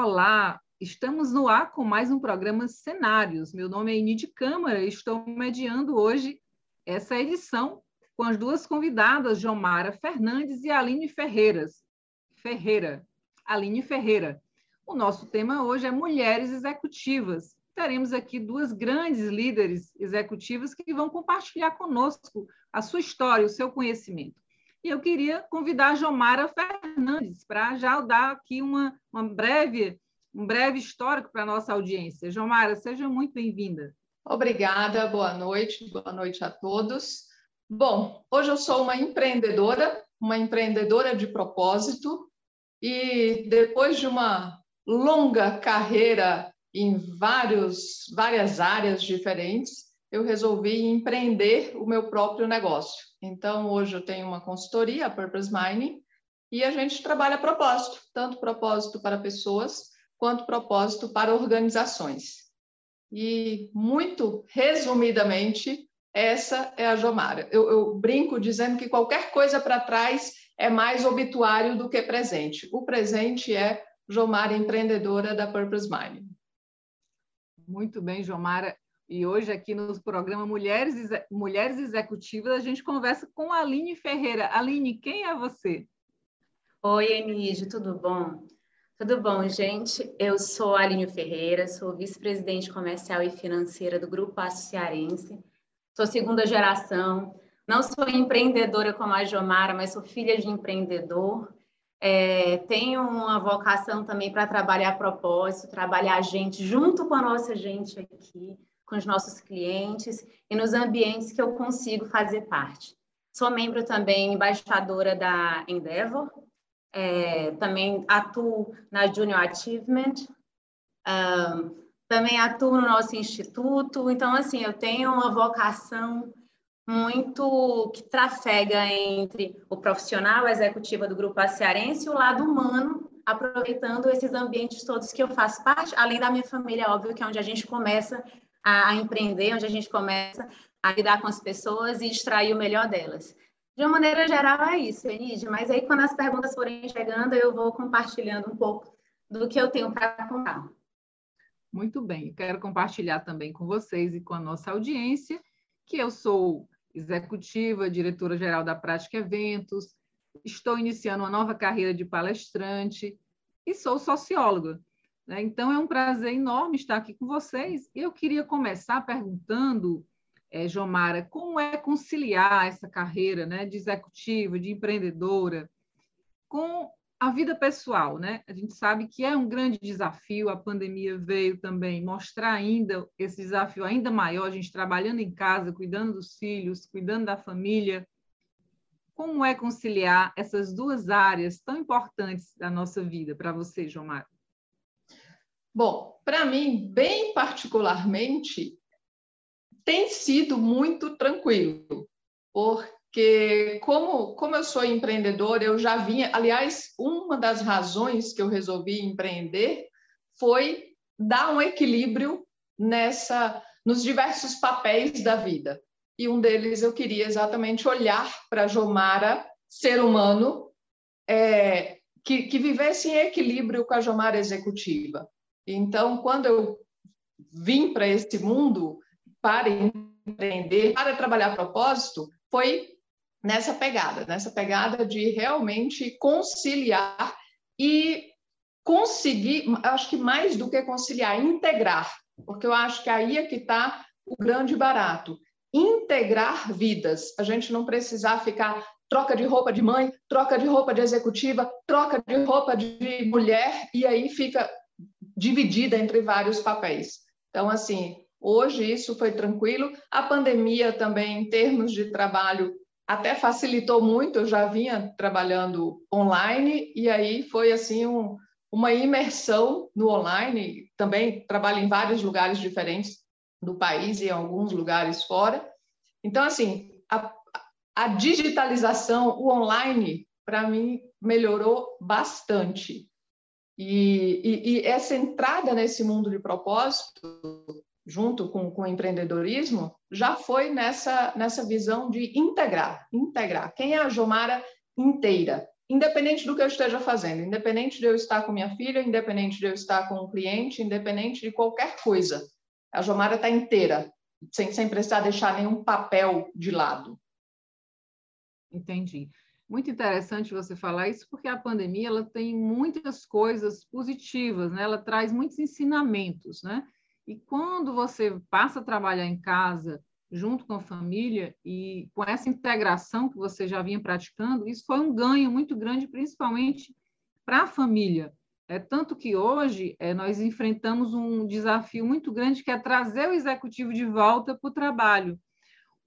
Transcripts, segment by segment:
Olá, estamos no ar com mais um programa Cenários. Meu nome é Inide Câmara e estou mediando hoje essa edição com as duas convidadas, Jomara Fernandes e Aline Ferreiras. Ferreira. Aline Ferreira. O nosso tema hoje é Mulheres Executivas. Teremos aqui duas grandes líderes executivas que vão compartilhar conosco a sua história, o seu conhecimento. E eu queria convidar a Jomara Fernandes para já dar aqui uma, uma breve, um breve histórico para a nossa audiência. Jomara, seja muito bem-vinda. Obrigada, boa noite, boa noite a todos. Bom, hoje eu sou uma empreendedora, uma empreendedora de propósito, e depois de uma longa carreira em vários, várias áreas diferentes, eu resolvi empreender o meu próprio negócio. Então, hoje eu tenho uma consultoria, a Purpose Mining, e a gente trabalha propósito, tanto propósito para pessoas quanto propósito para organizações. E, muito resumidamente, essa é a Jomara. Eu, eu brinco dizendo que qualquer coisa para trás é mais obituário do que presente. O presente é Jomara, empreendedora da Purpose Mining. Muito bem, Jomara. E hoje, aqui no programa Mulheres, Mulheres Executivas, a gente conversa com a Aline Ferreira. Aline, quem é você? Oi, Emílio, tudo bom? Tudo bom, gente? Eu sou a Aline Ferreira, sou vice-presidente comercial e financeira do Grupo Aço Cearense. Sou segunda geração, não sou empreendedora como a Jomara, mas sou filha de empreendedor. É, tenho uma vocação também para trabalhar a propósito, trabalhar a gente junto com a nossa gente aqui com os nossos clientes e nos ambientes que eu consigo fazer parte. Sou membro também embaixadora da Endeavor, é, também atuo na Junior Achievement, um, também atuo no nosso instituto. Então, assim, eu tenho uma vocação muito que trafega entre o profissional, executiva do Grupo Cearense e o lado humano, aproveitando esses ambientes todos que eu faço parte, além da minha família, óbvio, que é onde a gente começa a, a empreender, onde a gente começa a lidar com as pessoas e extrair o melhor delas. De uma maneira geral, é isso, Enide. Mas aí, quando as perguntas forem chegando, eu vou compartilhando um pouco do que eu tenho para contar. Muito bem. Quero compartilhar também com vocês e com a nossa audiência que eu sou executiva, diretora-geral da Prática Eventos, estou iniciando uma nova carreira de palestrante e sou socióloga. Né? Então, é um prazer enorme estar aqui com vocês. Eu queria começar perguntando, é, Jomara, como é conciliar essa carreira né, de executiva, de empreendedora, com a vida pessoal, né? A gente sabe que é um grande desafio, a pandemia veio também mostrar ainda esse desafio ainda maior, a gente trabalhando em casa, cuidando dos filhos, cuidando da família. Como é conciliar essas duas áreas tão importantes da nossa vida para você, Jomara? Bom, para mim, bem particularmente, tem sido muito tranquilo, porque como, como eu sou empreendedora, eu já vinha. Aliás, uma das razões que eu resolvi empreender foi dar um equilíbrio nessa nos diversos papéis da vida. E um deles eu queria exatamente olhar para Jomara, ser humano, é, que, que vivesse em equilíbrio com a Jomara executiva. Então, quando eu vim para esse mundo para empreender, para trabalhar a propósito, foi nessa pegada, nessa pegada de realmente conciliar e conseguir, acho que mais do que conciliar, integrar, porque eu acho que aí é que está o grande barato. Integrar vidas. A gente não precisar ficar troca de roupa de mãe, troca de roupa de executiva, troca de roupa de mulher, e aí fica dividida entre vários papéis. Então, assim, hoje isso foi tranquilo. A pandemia também, em termos de trabalho, até facilitou muito. Eu já vinha trabalhando online e aí foi assim um, uma imersão no online. Também trabalho em vários lugares diferentes do país e em alguns lugares fora. Então, assim, a, a digitalização, o online, para mim, melhorou bastante. E, e, e, essa entrada nesse mundo de propósito, junto com, com o empreendedorismo, já foi nessa, nessa visão de integrar, integrar. Quem é a Jomara inteira? independente do que eu esteja fazendo, independente de eu estar com minha filha, independente de eu estar com um cliente, independente de qualquer coisa. A Jomara está inteira, sem, sem precisar deixar nenhum papel de lado. Entendi. Muito interessante você falar isso, porque a pandemia ela tem muitas coisas positivas, né? ela traz muitos ensinamentos. Né? E quando você passa a trabalhar em casa, junto com a família, e com essa integração que você já vinha praticando, isso foi um ganho muito grande, principalmente para a família. É tanto que hoje é, nós enfrentamos um desafio muito grande que é trazer o executivo de volta para o trabalho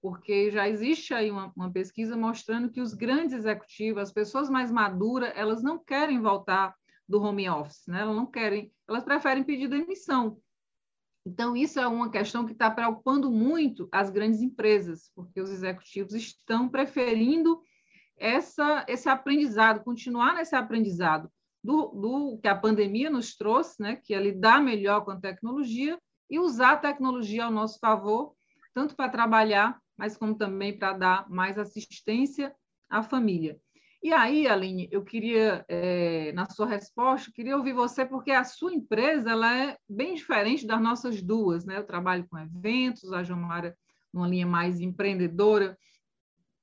porque já existe aí uma, uma, pesquisa mostrando que os grandes executivos, as pessoas mais maduras, elas não querem voltar do home office, né? Elas não querem, elas preferem pedir demissão. Então, isso é uma questão que está preocupando muito as grandes empresas, porque os executivos estão preferindo essa, esse aprendizado, continuar nesse aprendizado do, do que a pandemia nos trouxe, né? que é lidar melhor com a tecnologia e usar a tecnologia ao nosso favor, tanto para trabalhar mas como também para dar mais assistência à família. E aí, Aline, eu queria, é, na sua resposta, queria ouvir você, porque a sua empresa ela é bem diferente das nossas duas, né? Eu trabalho com eventos, a Jomara numa linha mais empreendedora,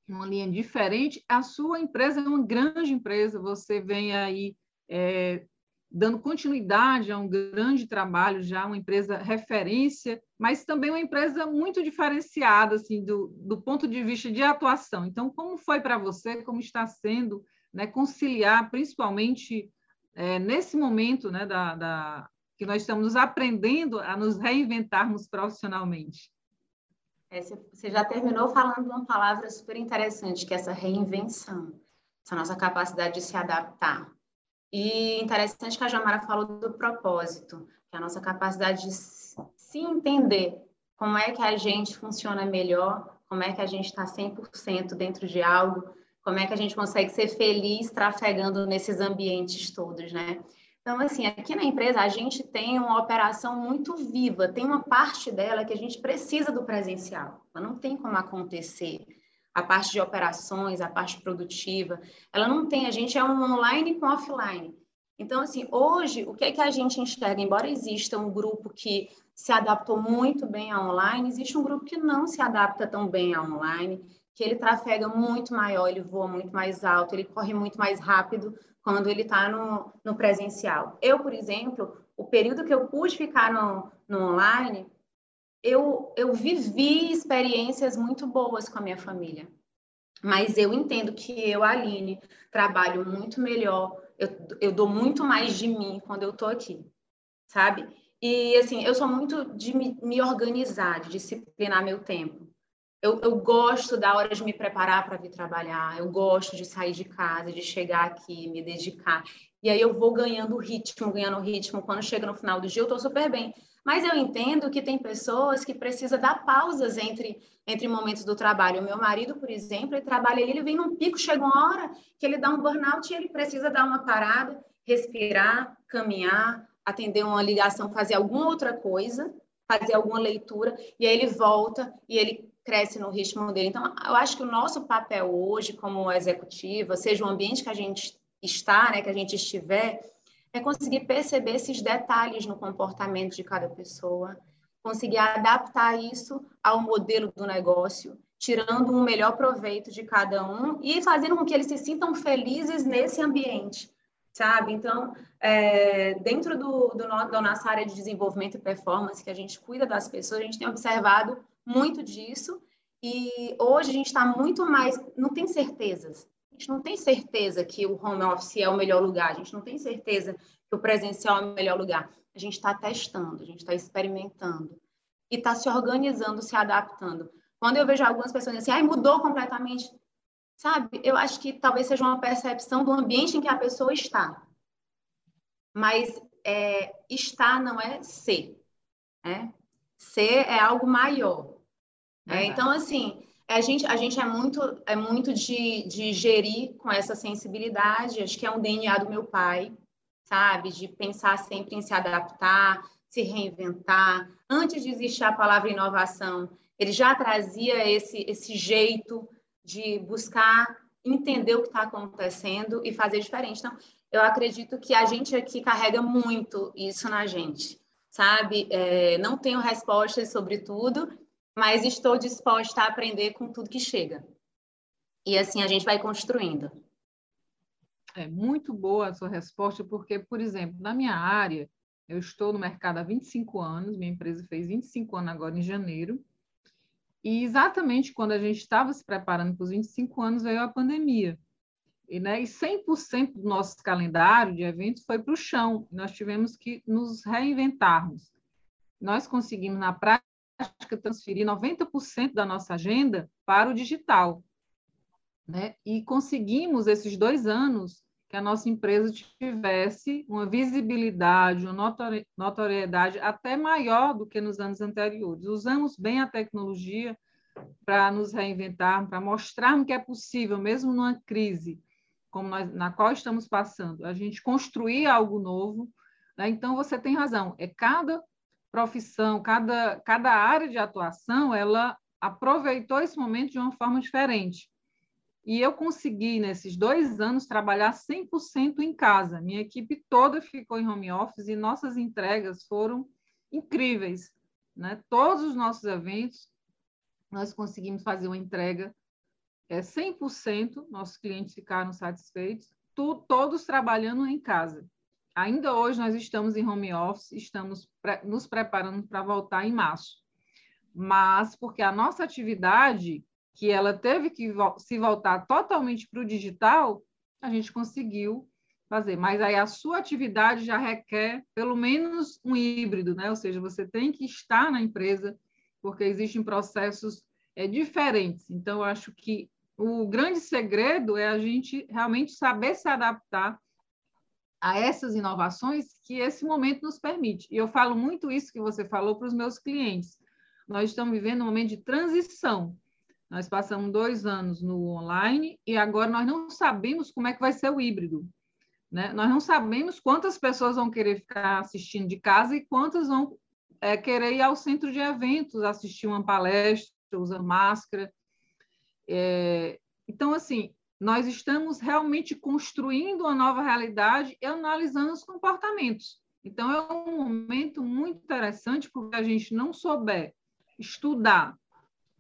uma linha diferente. A sua empresa é uma grande empresa, você vem aí é, dando continuidade a um grande trabalho, já uma empresa referência, mas também uma empresa muito diferenciada, assim, do, do ponto de vista de atuação. Então, como foi para você, como está sendo né, conciliar, principalmente é, nesse momento né, da, da, que nós estamos aprendendo a nos reinventarmos profissionalmente? É, você já terminou falando uma palavra super interessante, que é essa reinvenção, essa nossa capacidade de se adaptar. E interessante que a Jamara falou do propósito, que é a nossa capacidade de se entender como é que a gente funciona melhor, como é que a gente está 100% dentro de algo, como é que a gente consegue ser feliz trafegando nesses ambientes todos, né? Então, assim, aqui na empresa a gente tem uma operação muito viva, tem uma parte dela que a gente precisa do presencial, ela não tem como acontecer a parte de operações, a parte produtiva, ela não tem, a gente é um online com offline. Então, assim, hoje, o que é que a gente enxerga? Embora exista um grupo que se adaptou muito bem a online, existe um grupo que não se adapta tão bem a online, que ele trafega muito maior, ele voa muito mais alto, ele corre muito mais rápido quando ele está no, no presencial. Eu, por exemplo, o período que eu pude ficar no, no online, eu, eu vivi experiências muito boas com a minha família. Mas eu entendo que eu, Aline, trabalho muito melhor, eu, eu dou muito mais de mim quando eu estou aqui, sabe? E, assim, eu sou muito de me, me organizar, de disciplinar meu tempo. Eu, eu, gosto da hora de me preparar para vir trabalhar, eu gosto de sair de casa, de chegar aqui, me dedicar. E aí eu vou ganhando ritmo, ganhando ritmo. Quando chega no final do dia, eu estou super bem. Mas eu entendo que tem pessoas que precisam dar pausas entre, entre momentos do trabalho. O meu marido, por exemplo, ele trabalha, ele vem num pico, chega uma hora que ele dá um burnout e ele precisa dar uma parada, respirar, caminhar, atender uma ligação, fazer alguma outra coisa, fazer alguma leitura, e aí ele volta e ele cresce no ritmo dele. Então, eu acho que o nosso papel hoje, como executiva, seja o ambiente que a gente está, né, que a gente estiver, é conseguir perceber esses detalhes no comportamento de cada pessoa, conseguir adaptar isso ao modelo do negócio, tirando um melhor proveito de cada um e fazendo com que eles se sintam felizes nesse ambiente, sabe? Então, é, dentro do, do, da nossa área de desenvolvimento e performance, que a gente cuida das pessoas, a gente tem observado muito disso e hoje a gente está muito mais, não tem certezas, gente não tem certeza que o home office é o melhor lugar, a gente não tem certeza que o presencial é o melhor lugar. A gente está testando, a gente está experimentando e está se organizando, se adaptando. Quando eu vejo algumas pessoas assim, ai, mudou completamente, sabe? Eu acho que talvez seja uma percepção do ambiente em que a pessoa está. Mas é, estar não é ser, né? Ser é algo maior. É, então, assim, a gente, a gente é muito, é muito de, de gerir com essa sensibilidade, acho que é um DNA do meu pai, sabe? De pensar sempre em se adaptar, se reinventar. Antes de existir a palavra inovação, ele já trazia esse, esse jeito de buscar entender o que está acontecendo e fazer diferente. Então, eu acredito que a gente aqui carrega muito isso na gente, sabe? É, não tenho respostas sobre tudo, mas estou disposta a aprender com tudo que chega. E assim a gente vai construindo. É muito boa a sua resposta, porque, por exemplo, na minha área, eu estou no mercado há 25 anos, minha empresa fez 25 anos agora em janeiro, e exatamente quando a gente estava se preparando para os 25 anos, veio a pandemia. E, né, e 100% do nosso calendário de eventos foi para o chão. Nós tivemos que nos reinventarmos. Nós conseguimos, na prática, transferir 90% da nossa agenda para o digital. Né? E conseguimos, esses dois anos, que a nossa empresa tivesse uma visibilidade, uma notoriedade até maior do que nos anos anteriores. Usamos bem a tecnologia para nos reinventar, para mostrarmos que é possível, mesmo numa crise como nós, na qual estamos passando, a gente construir algo novo. Né? Então, você tem razão, é cada profissão, cada, cada área de atuação, ela aproveitou esse momento de uma forma diferente. E eu consegui, nesses dois anos, trabalhar 100% em casa. Minha equipe toda ficou em home office e nossas entregas foram incríveis. Né? Todos os nossos eventos, nós conseguimos fazer uma entrega é, 100%, nossos clientes ficaram satisfeitos, tu, todos trabalhando em casa. Ainda hoje nós estamos em home office, estamos pre nos preparando para voltar em março. Mas porque a nossa atividade que ela teve que se voltar totalmente para o digital, a gente conseguiu fazer. Mas aí a sua atividade já requer pelo menos um híbrido, né? Ou seja, você tem que estar na empresa, porque existem processos é, diferentes. Então, acho que o grande segredo é a gente realmente saber se adaptar a essas inovações que esse momento nos permite. E eu falo muito isso que você falou para os meus clientes. Nós estamos vivendo um momento de transição. Nós passamos dois anos no online e agora nós não sabemos como é que vai ser o híbrido. Né? Nós não sabemos quantas pessoas vão querer ficar assistindo de casa e quantas vão é, querer ir ao centro de eventos, assistir uma palestra, usar máscara. É, então, assim, nós estamos realmente construindo uma nova realidade e analisando os comportamentos. Então, é um momento muito interessante, porque a gente não souber estudar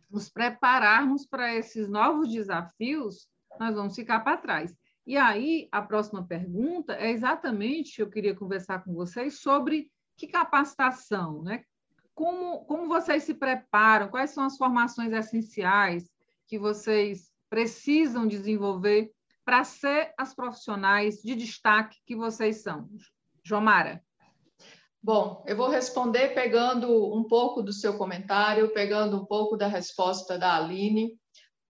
nos prepararmos para esses novos desafios, nós vamos ficar para trás. E aí, a próxima pergunta é exatamente, eu queria conversar com vocês sobre que capacitação, né? Como, como vocês se preparam, quais são as formações essenciais que vocês precisam desenvolver para ser as profissionais de destaque que vocês são? Jomara. Bom, eu vou responder pegando um pouco do seu comentário, pegando um pouco da resposta da Aline.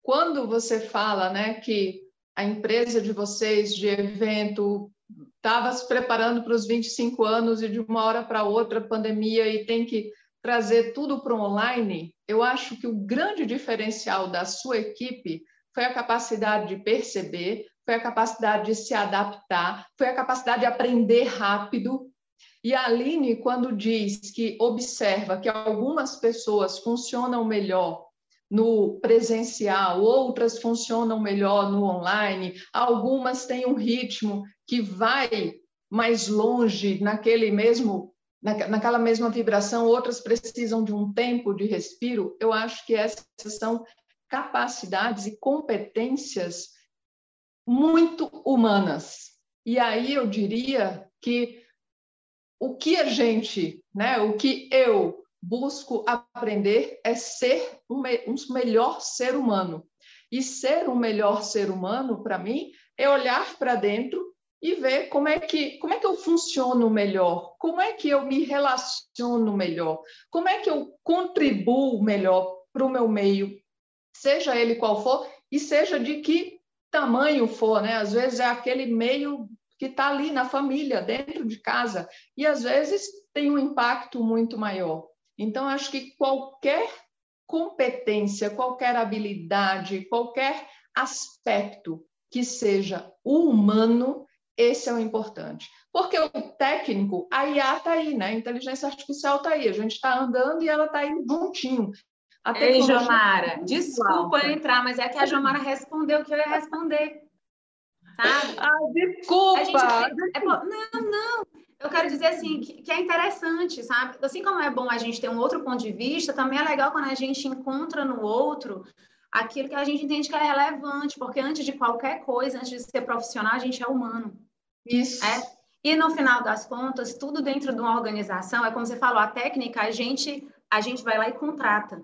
Quando você fala né, que a empresa de vocês de evento estava se preparando para os 25 anos e de uma hora para outra pandemia e tem que trazer tudo para o online, eu acho que o grande diferencial da sua equipe foi a capacidade de perceber, foi a capacidade de se adaptar, foi a capacidade de aprender rápido e a Aline, quando diz que observa que algumas pessoas funcionam melhor no presencial, outras funcionam melhor no online, algumas têm um ritmo que vai mais longe naquele mesmo naquela mesma vibração, outras precisam de um tempo de respiro. Eu acho que essas são capacidades e competências muito humanas. E aí eu diria que o que a gente, né, o que eu busco aprender é ser um, um melhor ser humano. E ser um melhor ser humano, para mim, é olhar para dentro e ver como é que como é que eu funciono melhor, como é que eu me relaciono melhor, como é que eu contribuo melhor para o meu meio, seja ele qual for e seja de que tamanho for, né? Às vezes é aquele meio que está ali na família, dentro de casa, e às vezes tem um impacto muito maior. Então, acho que qualquer competência, qualquer habilidade, qualquer aspecto que seja humano, esse é o importante. Porque o técnico, a IA está aí, né? a inteligência artificial está aí, a gente está andando e ela está aí juntinho. Até Ei, Jomara, desculpa eu entrar, mas é que a Jomara respondeu o que eu ia responder. Sabe? Ah, desculpa! Gente, é, não, não. Eu quero dizer assim, que, que, é interessante, sabe? Assim como é bom a gente ter um outro ponto de vista, também é legal quando a gente encontra no outro aquilo que a gente entende que é relevante, porque antes de qualquer coisa, antes de ser profissional, a gente é humano. Isso. É? E no final das contas, tudo dentro de uma organização, é como você falou, a técnica a gente, a gente vai lá e contrata.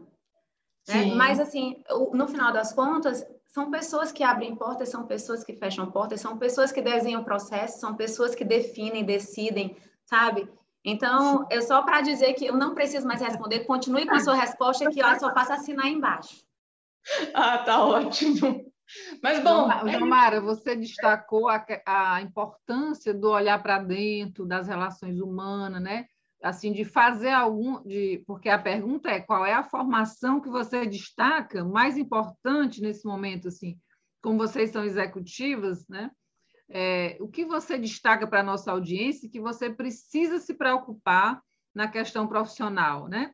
Né? Mas, assim, no final das contas, são pessoas que abrem portas, são pessoas que fecham portas, são pessoas que desenham processos, são pessoas que definem, decidem, sabe? Então, eu só para dizer que eu não preciso mais responder, continue com a sua resposta, que eu só faço assinar embaixo. Ah, tá ótimo. Mas, bom. Mara, você destacou a, a importância do olhar para dentro, das relações humanas, né? Assim de fazer algum de porque a pergunta é qual é a formação que você destaca mais importante nesse momento assim como vocês são executivas né? É, o que você destaca para a nossa audiência que você precisa se preocupar na questão profissional né?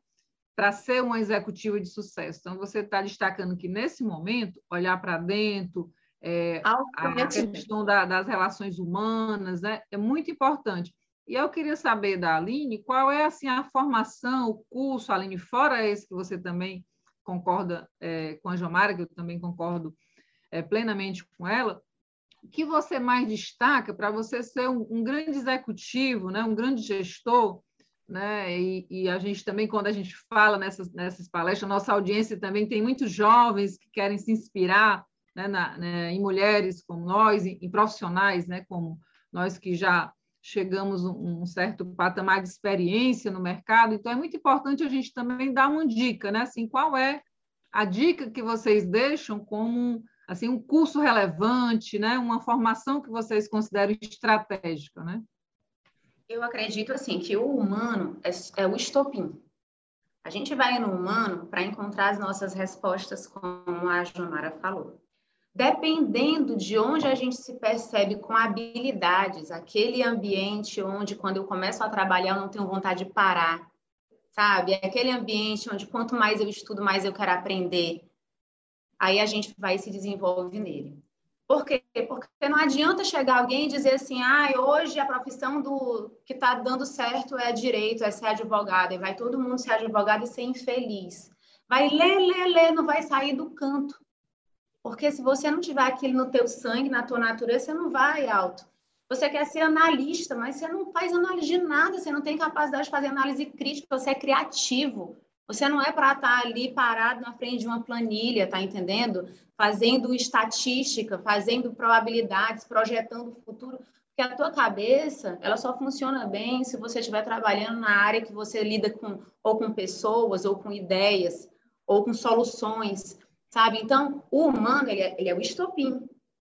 Para ser uma executiva de sucesso. Então você está destacando que nesse momento olhar para dentro é, a questão da, das relações humanas né, é muito importante e eu queria saber da Aline qual é assim a formação, o curso, Aline, fora esse que você também concorda é, com a Jomara, que eu também concordo é, plenamente com ela, o que você mais destaca para você ser um, um, grande executivo, né, um grande gestor, né, e, e, a gente também, quando a gente fala nessas, nessas palestras, nossa audiência também tem muitos jovens que querem se inspirar né, na, né, em mulheres como nós, em, em profissionais né, como nós que já chegamos a um certo patamar de experiência no mercado, então é muito importante a gente também dar uma dica, né? Assim, qual é a dica que vocês deixam como assim um curso relevante, né? Uma formação que vocês consideram estratégica, né? Eu acredito assim que o humano é, é o estopim. A gente vai no humano para encontrar as nossas respostas, como a Jomara falou dependendo de onde a gente se percebe com habilidades, aquele ambiente onde, quando eu começo a trabalhar, eu não tenho vontade de parar, sabe? É aquele ambiente onde quanto mais eu estudo, mais eu quero aprender. Aí a gente vai e se desenvolve nele. Por quê? Porque não adianta chegar alguém e dizer assim, ah, hoje a profissão do que está dando certo é direito, é ser advogado, e vai todo mundo ser advogado e ser infeliz. Vai ler, ler, ler, não vai sair do canto. Porque se você não tiver aquilo no teu sangue, na tua natureza, você não vai alto. Você quer ser analista, mas você não faz análise de nada, você não tem capacidade de fazer análise crítica, você é criativo. Você não é para estar tá ali parado na frente de uma planilha, tá entendendo? Fazendo estatística, fazendo probabilidades, projetando o futuro. Porque a tua cabeça, ela só funciona bem se você estiver trabalhando na área que você lida com ou com pessoas, ou com ideias, ou com soluções sabe? Então, o humano, ele é, ele é o estopim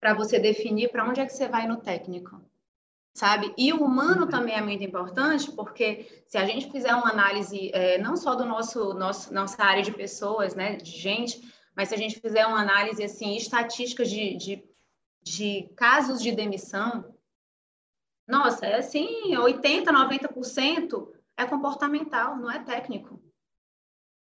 para você definir para onde é que você vai no técnico, sabe? E o humano uhum. também é muito importante, porque se a gente fizer uma análise é, não só do nosso, nosso nossa área de pessoas, né, de gente, mas se a gente fizer uma análise assim estatística de, de, de casos de demissão, nossa, é assim, 80, 90% é comportamental, não é técnico.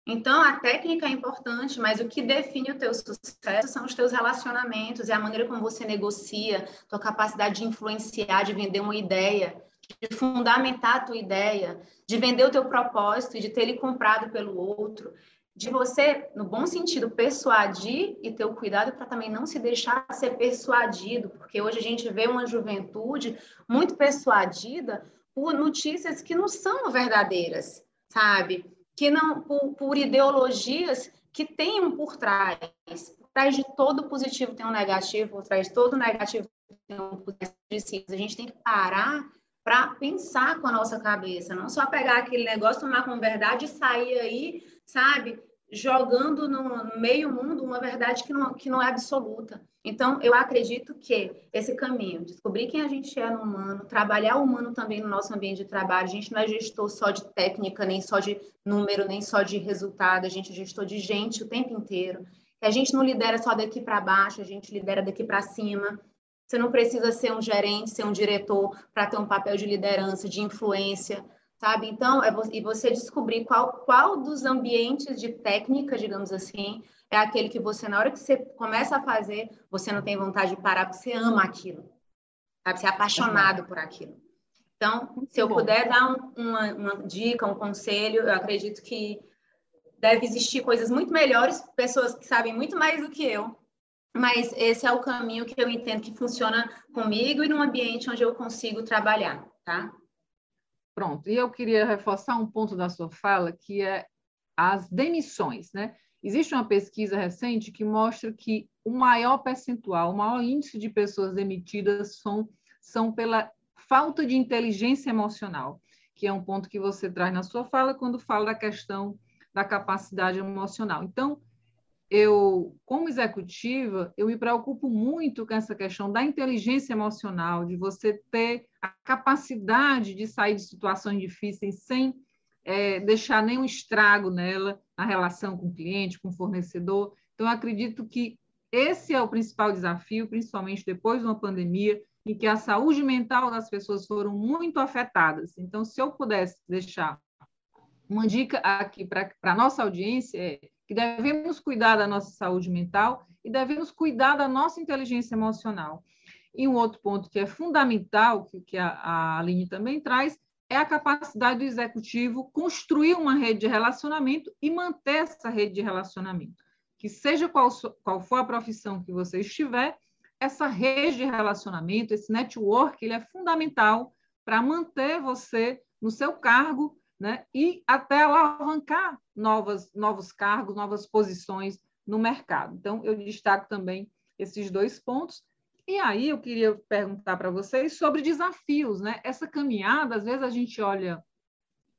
Então, a técnica é importante, mas o que define o teu sucesso são os teus relacionamentos, é a maneira como você negocia, tua capacidade de influenciar, de vender uma ideia, de fundamentar a tua ideia, de vender o teu propósito, de ter ele comprado pelo outro, de você, no bom sentido, persuadir e ter o cuidado para também não se deixar ser persuadido, porque hoje a gente vê uma juventude muito persuadida por notícias que não são verdadeiras, sabe? Que não por, por ideologias que tenham por trás, por trás de todo positivo tem um negativo, por trás de todo negativo tem um positivo. A gente tem que parar para pensar com a nossa cabeça, não só pegar aquele negócio, tomar como verdade e sair aí, sabe, jogando no meio mundo uma verdade que não, que não é absoluta. Então, eu acredito que esse caminho, descobrir quem a gente é no humano, trabalhar o humano também no nosso ambiente de trabalho, a gente não é gestor só de técnica, nem só de número, nem só de resultado, a gente é gestor de gente o tempo inteiro. A gente não lidera só daqui para baixo, a gente lidera daqui para cima. Você não precisa ser um gerente, ser um diretor para ter um papel de liderança, de influência, sabe? Então, é você, e você descobrir qual, qual dos ambientes de técnica, digamos assim, é aquele que você, na hora que você começa a fazer, você não tem vontade de parar, porque você ama aquilo, sabe? Você é apaixonado por aquilo. Então, se eu puder dar um, uma, uma dica, um conselho, eu acredito que deve existir coisas muito melhores, pessoas que sabem muito mais do que eu, mas esse é o caminho que eu entendo que funciona comigo e num ambiente onde eu consigo trabalhar, tá? Pronto. E eu queria reforçar um ponto da sua fala, que é as demissões, né? Existe uma pesquisa recente que mostra que o maior percentual, o maior índice de pessoas demitidas são, são pela falta de inteligência emocional, que é um ponto que você traz na sua fala quando fala da questão da capacidade emocional. Então, eu, como executiva, eu me preocupo muito com essa questão da inteligência emocional, de você ter a capacidade de sair de situações difíceis sem é, deixar nenhum estrago nela, na relação com o cliente, com o fornecedor. Então, acredito que esse é o principal desafio, principalmente depois de uma pandemia, em que a saúde mental das pessoas foram muito afetadas. Então, se eu pudesse deixar uma dica aqui para a nossa audiência é que devemos cuidar da nossa saúde mental e devemos cuidar da nossa inteligência emocional. E um outro ponto que é fundamental, que, que a, a Aline também traz, é a capacidade do executivo construir uma rede de relacionamento e manter essa rede de relacionamento. Que seja qual, qual for a profissão que você estiver, essa rede de relacionamento, esse network, ele é fundamental para manter você no seu cargo né? e até alavancar novas, novos cargos, novas posições no mercado. Então, eu destaco também esses dois pontos. E aí eu queria perguntar para vocês sobre desafios, né? Essa caminhada, às vezes a gente olha,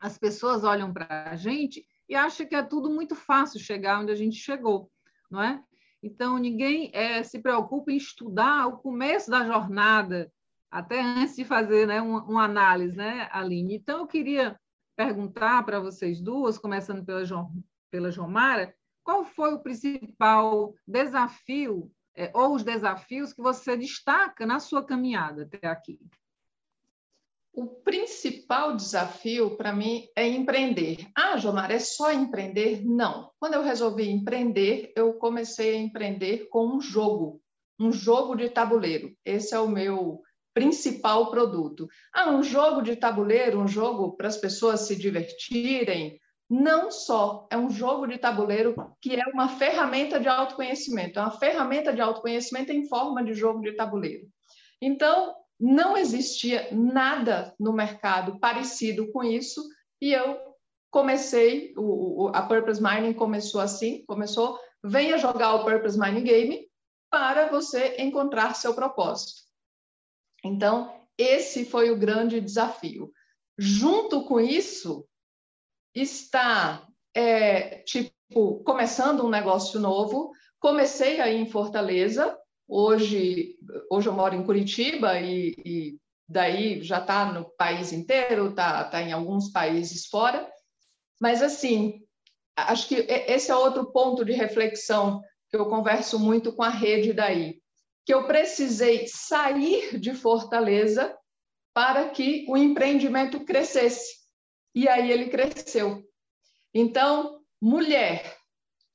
as pessoas olham para a gente e acham que é tudo muito fácil chegar onde a gente chegou, não é? Então, ninguém é, se preocupa em estudar o começo da jornada, até antes de fazer né, uma, uma análise, né, Aline? Então, eu queria perguntar para vocês duas, começando pela, jo, pela Jomara, qual foi o principal desafio é, ou os desafios que você destaca na sua caminhada até aqui? O principal desafio para mim é empreender. Ah, Jomar, é só empreender? Não. Quando eu resolvi empreender, eu comecei a empreender com um jogo, um jogo de tabuleiro. Esse é o meu principal produto. Ah, um jogo de tabuleiro, um jogo para as pessoas se divertirem. Não só, é um jogo de tabuleiro que é uma ferramenta de autoconhecimento, é uma ferramenta de autoconhecimento em forma de jogo de tabuleiro. Então, não existia nada no mercado parecido com isso, e eu comecei, o, a Purpose Mining começou assim, começou, venha jogar o Purpose Mining Game para você encontrar seu propósito. Então, esse foi o grande desafio. Junto com isso, está, é, tipo, começando um negócio novo. Comecei aí em Fortaleza, hoje, hoje eu moro em Curitiba e, e daí já está no país inteiro, está tá em alguns países fora. Mas, assim, acho que esse é outro ponto de reflexão que eu converso muito com a rede daí que eu precisei sair de Fortaleza para que o empreendimento crescesse. E aí ele cresceu. Então, mulher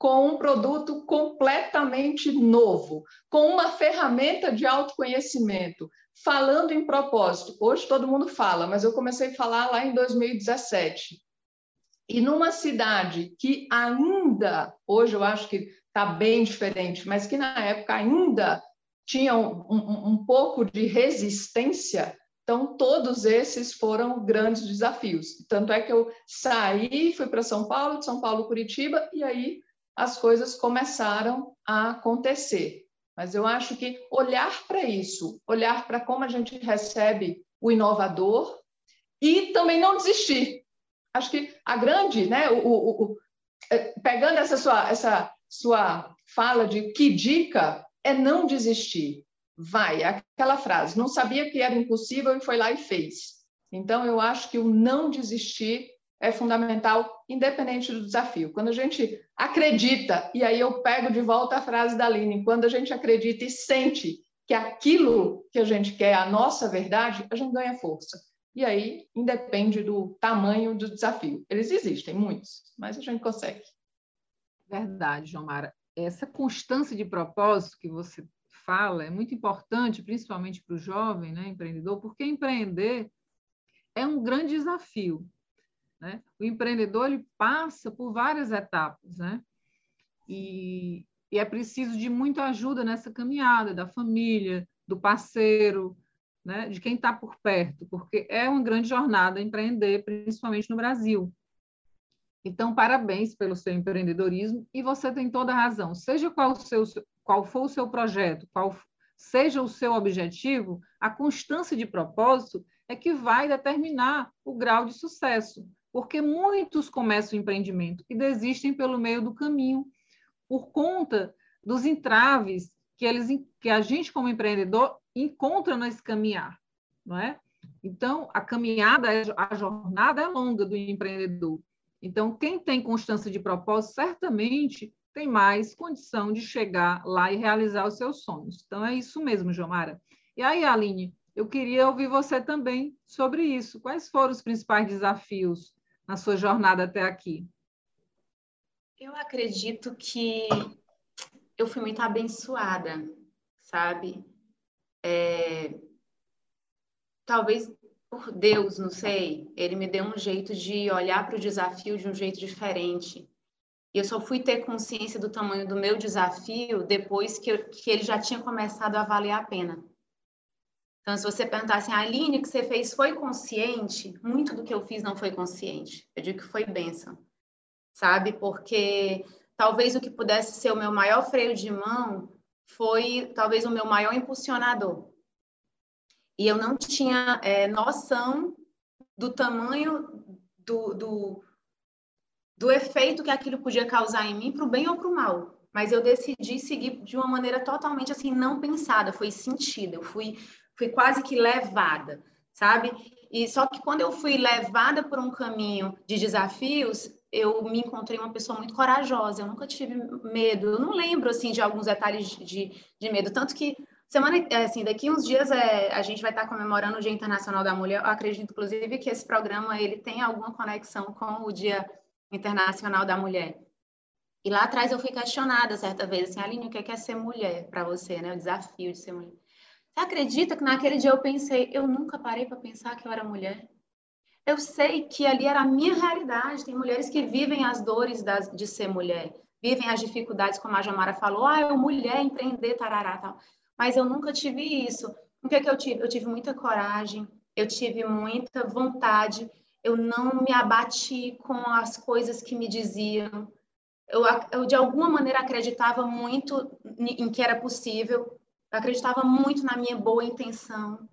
com um produto completamente novo, com uma ferramenta de autoconhecimento, falando em propósito. Hoje todo mundo fala, mas eu comecei a falar lá em 2017. E numa cidade que ainda, hoje eu acho que está bem diferente, mas que na época ainda tinham um, um pouco de resistência, então todos esses foram grandes desafios. Tanto é que eu saí, fui para São Paulo, de São Paulo, Curitiba, e aí as coisas começaram a acontecer. Mas eu acho que olhar para isso, olhar para como a gente recebe o inovador e também não desistir. Acho que a grande, né, o, o, o, é, pegando essa sua, essa sua fala de que dica é não desistir. Vai, aquela frase, não sabia que era impossível e foi lá e fez. Então, eu acho que o não desistir é fundamental, independente do desafio. Quando a gente acredita, e aí eu pego de volta a frase da Aline, quando a gente acredita e sente que aquilo que a gente quer é a nossa verdade, a gente ganha força. E aí independe do tamanho do desafio. Eles existem, muitos, mas a gente consegue. Verdade, Jomara. Essa constância de propósito que você fala é muito importante, principalmente para o jovem né, empreendedor, porque empreender é um grande desafio. Né? O empreendedor ele passa por várias etapas, né? E, e é preciso de muita ajuda nessa caminhada da família, do parceiro, né? de quem está por perto, porque é uma grande jornada empreender, principalmente no Brasil. Então, parabéns pelo seu empreendedorismo e você tem toda a razão. Seja qual, seu, qual for o seu projeto, qual seja o seu objetivo, a constância de propósito é que vai determinar o grau de sucesso, porque muitos começam o empreendimento e desistem pelo meio do caminho por conta dos entraves que eles que a gente como empreendedor encontra nesse caminhar, não é? Então, a caminhada, a jornada é longa do empreendedor. Então, quem tem constância de propósito, certamente tem mais condição de chegar lá e realizar os seus sonhos. Então, é isso mesmo, Jomara. E aí, Aline, eu queria ouvir você também sobre isso. Quais foram os principais desafios na sua jornada até aqui? Eu acredito que eu fui muito abençoada, sabe? É... Talvez por Deus, não sei, ele me deu um jeito de olhar para o desafio de um jeito diferente. E eu só fui ter consciência do tamanho do meu desafio depois que, eu, que ele já tinha começado a valer a pena. Então, se você perguntar assim, Aline, o que você fez foi consciente? Muito do que eu fiz não foi consciente. Eu digo que foi bênção, sabe? Porque talvez o que pudesse ser o meu maior freio de mão foi talvez o meu maior impulsionador e eu não tinha é, noção do tamanho do, do, do efeito que aquilo podia causar em mim, para o bem ou para o mal. Mas eu decidi seguir de uma maneira totalmente assim, não pensada, foi sentida, eu fui, fui quase que levada, sabe? E só que quando eu fui levada por um caminho de desafios, eu me encontrei uma pessoa muito corajosa, eu nunca tive medo, eu não lembro assim de alguns detalhes de, de medo, tanto que Semana, é, assim, daqui uns dias é, a gente vai estar comemorando o Dia Internacional da Mulher. Eu acredito, inclusive, que esse programa ele tem alguma conexão com o Dia Internacional da Mulher. E lá atrás eu fui questionada certa vez, assim, Aline, o que é, é ser mulher para você, né? O desafio de ser mulher. Você acredita que naquele dia eu pensei, eu nunca parei para pensar que eu era mulher? Eu sei que ali era a minha realidade. Tem mulheres que vivem as dores das, de ser mulher, vivem as dificuldades, como a Jamara falou, ah, eu mulher, empreender, tarará, tal mas eu nunca tive isso. O que, é que eu tive? Eu tive muita coragem, eu tive muita vontade, eu não me abati com as coisas que me diziam. Eu, eu de alguma maneira acreditava muito em que era possível, eu acreditava muito na minha boa intenção.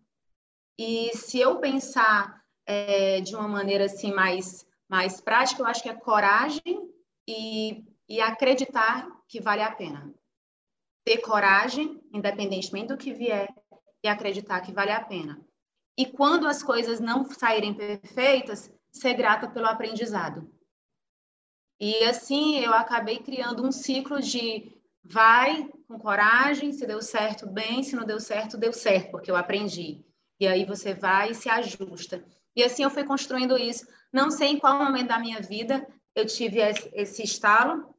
E se eu pensar é, de uma maneira assim mais mais prática, eu acho que é coragem e, e acreditar que vale a pena ter coragem, independentemente do que vier, e acreditar que vale a pena. E quando as coisas não saírem perfeitas, ser grata pelo aprendizado. E assim eu acabei criando um ciclo de vai com coragem, se deu certo, bem, se não deu certo, deu certo, porque eu aprendi. E aí você vai e se ajusta. E assim eu fui construindo isso. Não sei em qual momento da minha vida eu tive esse estalo,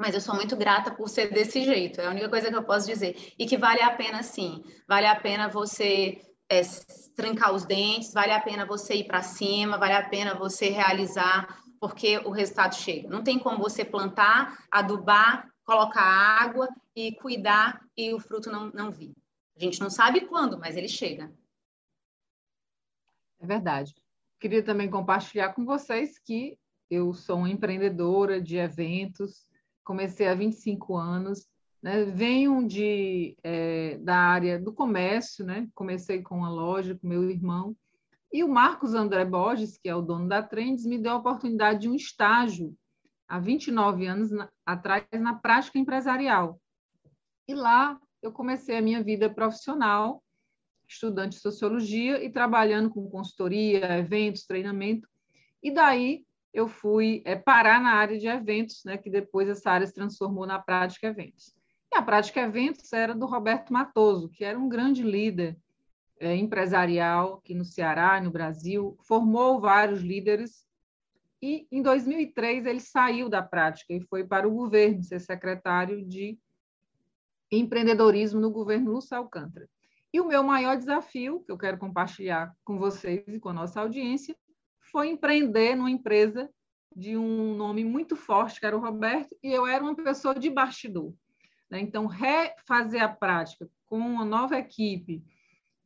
mas eu sou muito grata por ser desse jeito, é a única coisa que eu posso dizer. E que vale a pena, sim, vale a pena você é, trancar os dentes, vale a pena você ir para cima, vale a pena você realizar, porque o resultado chega. Não tem como você plantar, adubar, colocar água e cuidar e o fruto não, não vir. A gente não sabe quando, mas ele chega. É verdade. Queria também compartilhar com vocês que eu sou uma empreendedora de eventos, comecei há 25 anos, né? venho de, é, da área do comércio, né? comecei com uma loja com meu irmão, e o Marcos André Borges, que é o dono da Trends, me deu a oportunidade de um estágio há 29 anos na, atrás na prática empresarial. E lá eu comecei a minha vida profissional, estudante de sociologia e trabalhando com consultoria, eventos, treinamento. E daí eu fui é, parar na área de eventos, né, que depois essa área se transformou na prática eventos. E a prática eventos era do Roberto Matoso, que era um grande líder é, empresarial aqui no Ceará e no Brasil, formou vários líderes e em 2003 ele saiu da prática e foi para o governo ser secretário de empreendedorismo no governo Lúcio Alcântara. E o meu maior desafio, que eu quero compartilhar com vocês e com a nossa audiência, foi empreender numa empresa de um nome muito forte, que era o Roberto, e eu era uma pessoa de bastidor. Né? Então, refazer a prática com uma nova equipe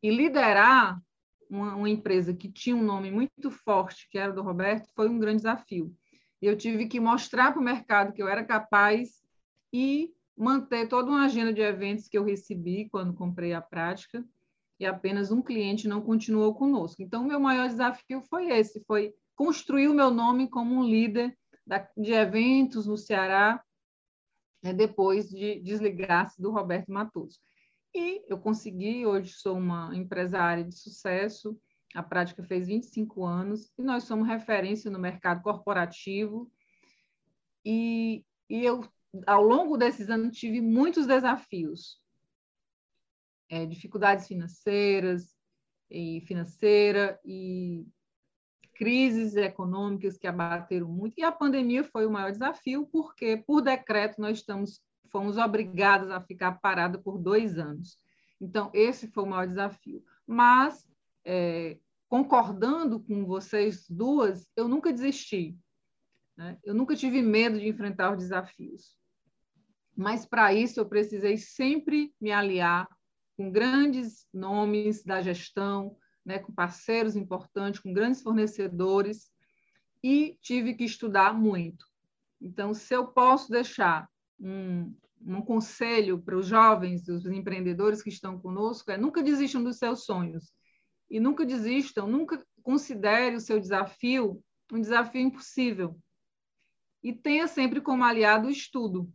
e liderar uma, uma, empresa que tinha um nome muito forte, que era do Roberto, foi um grande desafio. Eu tive que mostrar para o mercado que eu era capaz e manter toda uma agenda de eventos que eu recebi quando comprei a prática, e apenas um cliente não continuou conosco. Então, o meu maior desafio foi esse, foi construir o meu nome como um líder de eventos no Ceará, né, depois de desligar-se do Roberto Matoso. E eu consegui, hoje sou uma empresária de sucesso, a prática fez 25 anos, e nós somos referência no mercado corporativo. E, e eu, ao longo desses anos, tive muitos desafios. É, dificuldades financeiras, e financeira, e crises econômicas que abateram muito. E a pandemia foi o maior desafio, porque, por decreto, nós estamos fomos obrigados a ficar parada por dois anos. Então, esse foi o maior desafio. Mas, é, concordando com vocês duas, eu nunca desisti. Né? Eu nunca tive medo de enfrentar os desafios. Mas, para isso, eu precisei sempre me aliar com grandes nomes da gestão, né, com parceiros importantes, com grandes fornecedores, e tive que estudar muito. Então, se eu posso deixar um, um conselho para os jovens, os empreendedores que estão conosco, é nunca desistam dos seus sonhos. E nunca desistam, nunca considere o seu desafio um desafio impossível. E tenha sempre como aliado o estudo.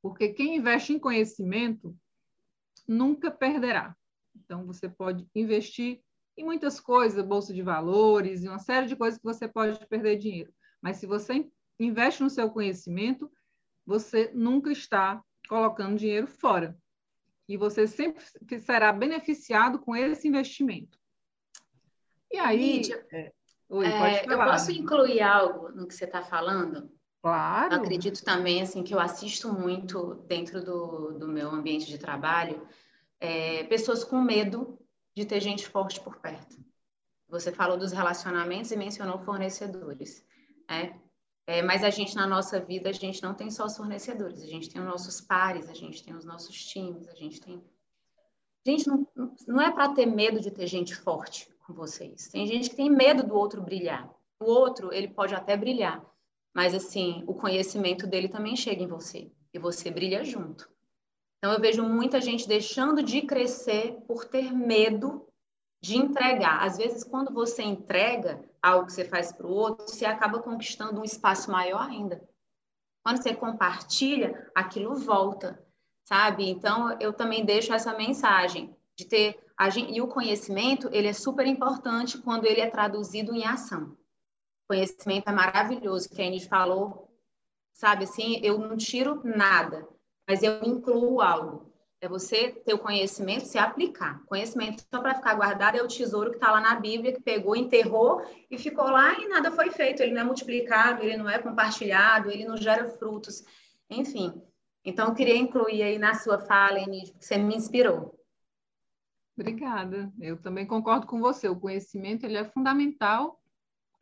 Porque quem investe em conhecimento nunca perderá. Então, você pode investir em muitas coisas, bolsa de valores, e uma série de coisas que você pode perder dinheiro. Mas se você investe no seu conhecimento, você nunca está colocando dinheiro fora. E você sempre será beneficiado com esse investimento. E aí. Lídia, é, oi, é, eu posso incluir algo no que você está falando? Claro. Eu acredito também assim que eu assisto muito dentro do, do meu ambiente de trabalho é, pessoas com medo de ter gente forte por perto. Você falou dos relacionamentos e mencionou fornecedores. Né? É, mas a gente, na nossa vida, a gente não tem só os fornecedores, a gente tem os nossos pares, a gente tem os nossos times, a gente tem. Gente, não, não é para ter medo de ter gente forte com vocês. Tem gente que tem medo do outro brilhar. O outro, ele pode até brilhar, mas assim, o conhecimento dele também chega em você e você brilha junto. Então, eu vejo muita gente deixando de crescer por ter medo de entregar. Às vezes, quando você entrega algo que você faz para o outro, você acaba conquistando um espaço maior ainda. Quando você compartilha, aquilo volta, sabe? Então, eu também deixo essa mensagem de ter e o conhecimento, ele é super importante quando ele é traduzido em ação. Conhecimento é maravilhoso, que a gente falou, sabe assim, eu não tiro nada, mas eu incluo algo. É você ter o conhecimento, se aplicar. Conhecimento só para ficar guardado é o tesouro que está lá na Bíblia, que pegou, enterrou e ficou lá e nada foi feito. Ele não é multiplicado, ele não é compartilhado, ele não gera frutos. Enfim. Então, eu queria incluir aí na sua fala, Enid, que você me inspirou. Obrigada. Eu também concordo com você. O conhecimento ele é fundamental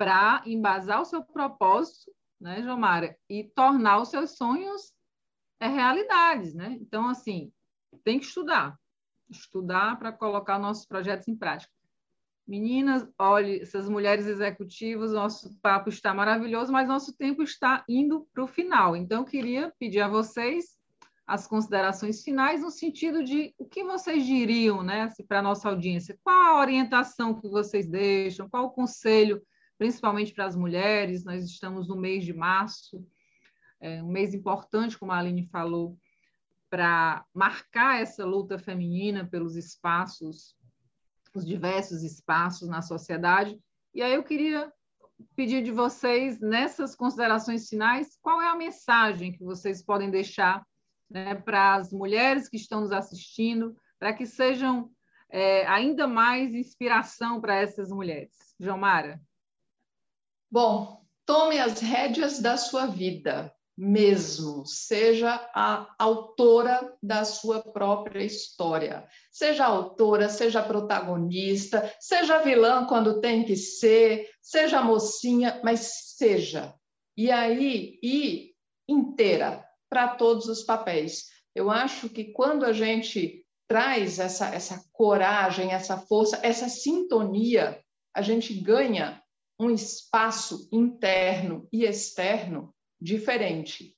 para embasar o seu propósito, né, Jomara, e tornar os seus sonhos é realidades, né? Então, assim, tem que estudar. Estudar para colocar nossos projetos em prática. Meninas, olhe, essas mulheres executivas, nosso papo está maravilhoso, mas nosso tempo está indo para o final. Então, eu queria pedir a vocês as considerações finais no sentido de o que vocês diriam né, assim, para a nossa audiência. Qual a orientação que vocês deixam? Qual o conselho, principalmente para as mulheres? Nós estamos no mês de março, é um mês importante, como a Aline falou, para marcar essa luta feminina pelos espaços, os diversos espaços na sociedade. E aí eu queria pedir de vocês, nessas considerações finais, qual é a mensagem que vocês podem deixar né, para as mulheres que estão nos assistindo, para que sejam é, ainda mais inspiração para essas mulheres? Jomara? Bom, tome as rédeas da sua vida mesmo, seja a autora da sua própria história. Seja autora, seja protagonista, seja vilã quando tem que ser, seja mocinha, mas seja. E aí, e inteira para todos os papéis. Eu acho que quando a gente traz essa, essa coragem, essa força, essa sintonia, a gente ganha um espaço interno e externo diferente.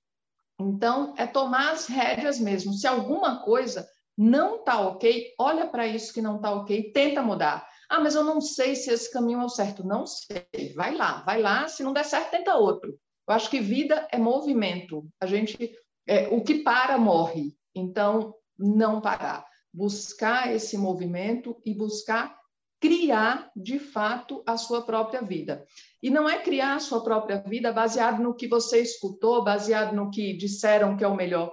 Então, é tomar as rédeas mesmo. Se alguma coisa não está ok, olha para isso que não está ok, tenta mudar. Ah, mas eu não sei se esse caminho é o certo. Não sei. Vai lá, vai lá. Se não der certo, tenta outro. Eu acho que vida é movimento. A gente, é, o que para morre. Então, não parar. Buscar esse movimento e buscar criar de fato a sua própria vida. E não é criar a sua própria vida baseado no que você escutou, baseado no que disseram que é o melhor,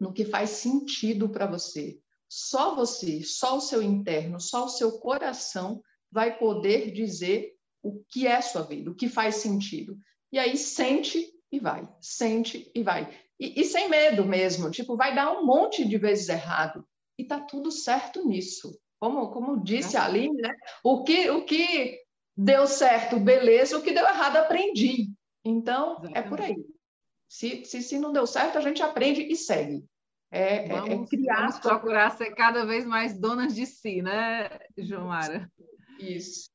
no que faz sentido para você. Só você, só o seu interno, só o seu coração vai poder dizer o que é sua vida, o que faz sentido. E aí sente e vai, sente e vai. E, e sem medo mesmo, tipo, vai dar um monte de vezes errado. E tá tudo certo nisso. Como, como disse a Aline, né? o, que, o que deu certo, beleza, o que deu errado, aprendi. Então, Exatamente. é por aí. Se, se, se não deu certo, a gente aprende e segue. É, vamos, é, é criar. Vamos procurar ser cada vez mais donas de si, né, Jomara? Isso.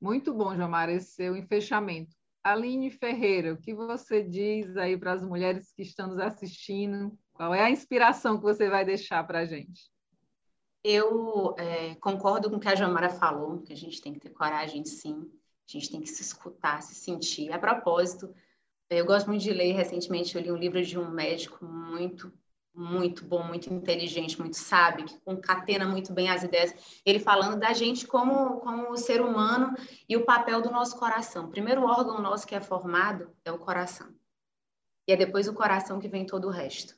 Muito bom, Jomara, esse seu enfechamento. Aline Ferreira, o que você diz aí para as mulheres que estão nos assistindo? Qual é a inspiração que você vai deixar para a gente? Eu é, concordo com o que a Jamara falou, que a gente tem que ter coragem, sim. A gente tem que se escutar, se sentir. A propósito, eu gosto muito de ler. Recentemente, eu li um livro de um médico muito, muito bom, muito inteligente, muito sábio, que concatena muito bem as ideias. Ele falando da gente como, como ser humano e o papel do nosso coração. O primeiro órgão nosso que é formado é o coração. E é depois o coração que vem todo o resto.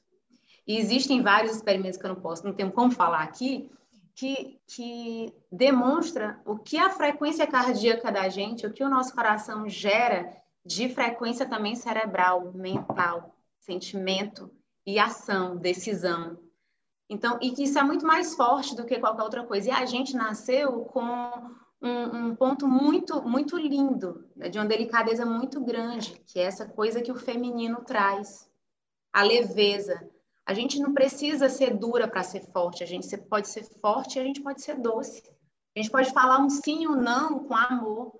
E existem vários experimentos que eu não posso, não tenho como falar aqui, que, que demonstra o que a frequência cardíaca da gente, o que o nosso coração gera de frequência também cerebral, mental, sentimento e ação, decisão. Então, e que isso é muito mais forte do que qualquer outra coisa. E a gente nasceu com um, um ponto muito, muito lindo, né, de uma delicadeza muito grande, que é essa coisa que o feminino traz, a leveza, a gente não precisa ser dura para ser forte, a gente pode ser forte e a gente pode ser doce. A gente pode falar um sim ou um não com amor.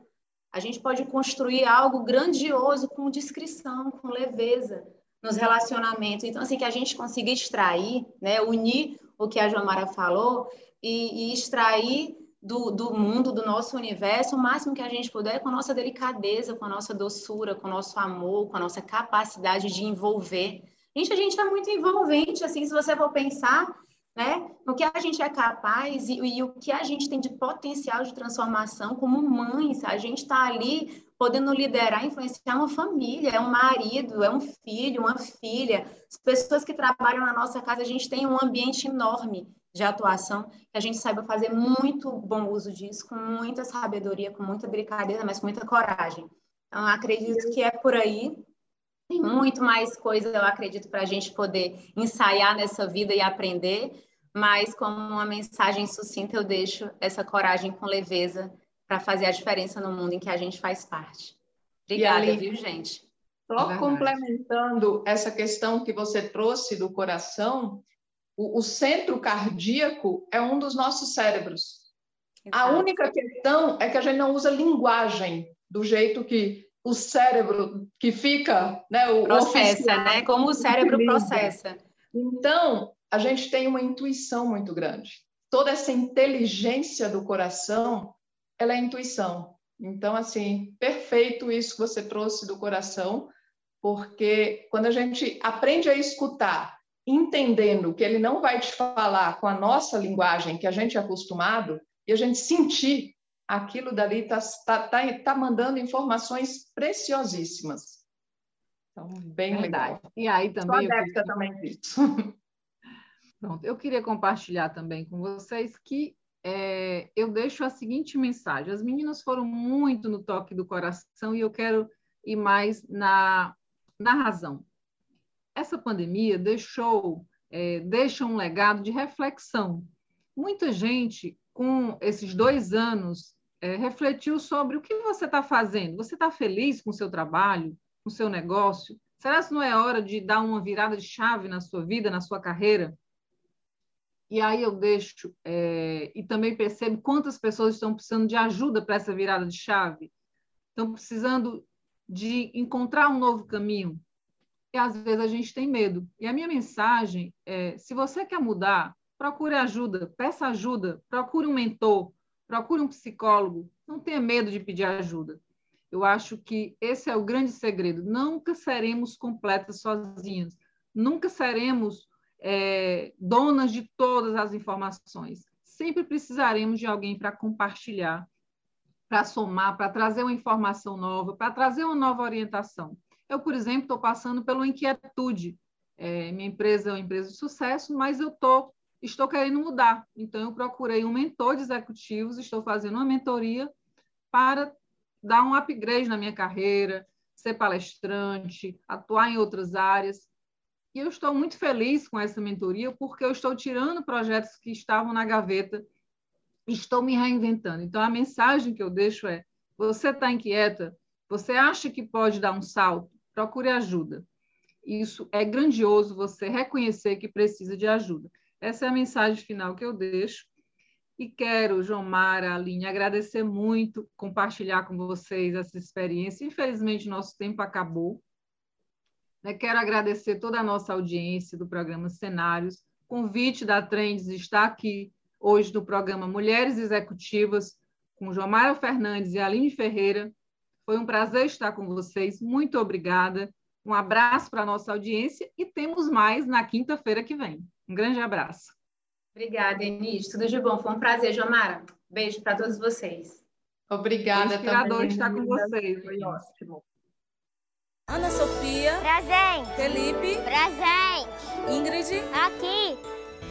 A gente pode construir algo grandioso com discrição, com leveza nos relacionamentos. Então, assim, que a gente consiga extrair, né, unir o que a Joamara falou e, e extrair do, do, mundo, do nosso universo, o máximo que a gente puder com a nossa delicadeza, com a nossa doçura, com o nosso amor, com a nossa capacidade de envolver. Gente, a gente é muito envolvente, assim, se você for pensar, né, no que a gente é capaz e, e o que a gente tem de potencial de transformação como mães, a gente está ali podendo liderar, influenciar uma família, é um marido, é um filho, uma filha, as pessoas que trabalham na nossa casa, a gente tem um ambiente enorme de atuação, que a gente saiba fazer muito bom uso disso, com muita sabedoria, com muita delicadeza, mas com muita coragem. Então, acredito que é por aí. Tem muito mais coisa, eu acredito, para a gente poder ensaiar nessa vida e aprender, mas como uma mensagem sucinta, eu deixo essa coragem com leveza para fazer a diferença no mundo em que a gente faz parte. Obrigada, ali, viu, gente? Só é complementando essa questão que você trouxe do coração, o, o centro cardíaco é um dos nossos cérebros. Exato. A única questão é que a gente não usa linguagem do jeito que o cérebro que fica, né? O processa, oficial, né? Como o cérebro processa. Então, a gente tem uma intuição muito grande. Toda essa inteligência do coração, ela é intuição. Então, assim, perfeito isso que você trouxe do coração, porque quando a gente aprende a escutar, entendendo que ele não vai te falar com a nossa linguagem que a gente é acostumado, e a gente sentir aquilo dali está tá, tá, tá mandando informações preciosíssimas. Então, bem Verdade. legal. E aí também. Sou adepta também disso. Pronto, eu queria compartilhar também com vocês que é, eu deixo a seguinte mensagem: as meninas foram muito no toque do coração e eu quero ir mais na, na razão. Essa pandemia deixou é, deixa um legado de reflexão. Muita gente, com esses dois anos, é, refletiu sobre o que você está fazendo. Você está feliz com o seu trabalho, com o seu negócio? Será que não é hora de dar uma virada de chave na sua vida, na sua carreira? E aí eu deixo, é, e também percebo quantas pessoas estão precisando de ajuda para essa virada de chave, estão precisando de encontrar um novo caminho. E às vezes a gente tem medo. E a minha mensagem é: se você quer mudar, procure ajuda, peça ajuda, procure um mentor, procure um psicólogo, não tenha medo de pedir ajuda. Eu acho que esse é o grande segredo. Nunca seremos completas sozinhas, nunca seremos é, donas de todas as informações. Sempre precisaremos de alguém para compartilhar, para somar, para trazer uma informação nova, para trazer uma nova orientação. Eu, por exemplo, estou passando pela inquietude. É, minha empresa é uma empresa de sucesso, mas eu tô, estou querendo mudar. Então, eu procurei um mentor de executivos, estou fazendo uma mentoria para dar um upgrade na minha carreira, ser palestrante, atuar em outras áreas. E eu estou muito feliz com essa mentoria, porque eu estou tirando projetos que estavam na gaveta, estou me reinventando. Então, a mensagem que eu deixo é: você está inquieta? Você acha que pode dar um salto? Procure ajuda. Isso é grandioso você reconhecer que precisa de ajuda. Essa é a mensagem final que eu deixo. E quero, João Mara, Aline, agradecer muito, compartilhar com vocês essa experiência. Infelizmente, nosso tempo acabou. Né, quero agradecer toda a nossa audiência do programa Cenários. Convite da Trends está aqui hoje no programa Mulheres Executivas, com Jomara Fernandes e Aline Ferreira. Foi um prazer estar com vocês. Muito obrigada. Um abraço para a nossa audiência e temos mais na quinta-feira que vem. Um grande abraço. Obrigada, Enis. Tudo de bom. Foi um prazer, Jomara. Beijo para todos vocês. Obrigada. Foi inspirador estar com vocês. Foi ótimo. Ana Sofia. Presente. Felipe. Presente. Ingrid. Aqui.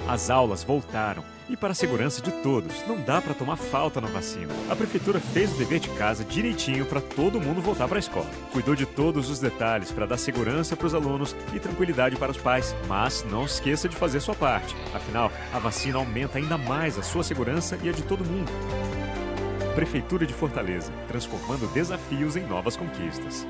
As aulas voltaram e para a segurança de todos, não dá para tomar falta na vacina. A prefeitura fez o dever de casa direitinho para todo mundo voltar para a escola. Cuidou de todos os detalhes para dar segurança para os alunos e tranquilidade para os pais, mas não esqueça de fazer sua parte. Afinal, a vacina aumenta ainda mais a sua segurança e a de todo mundo. Prefeitura de Fortaleza, transformando desafios em novas conquistas.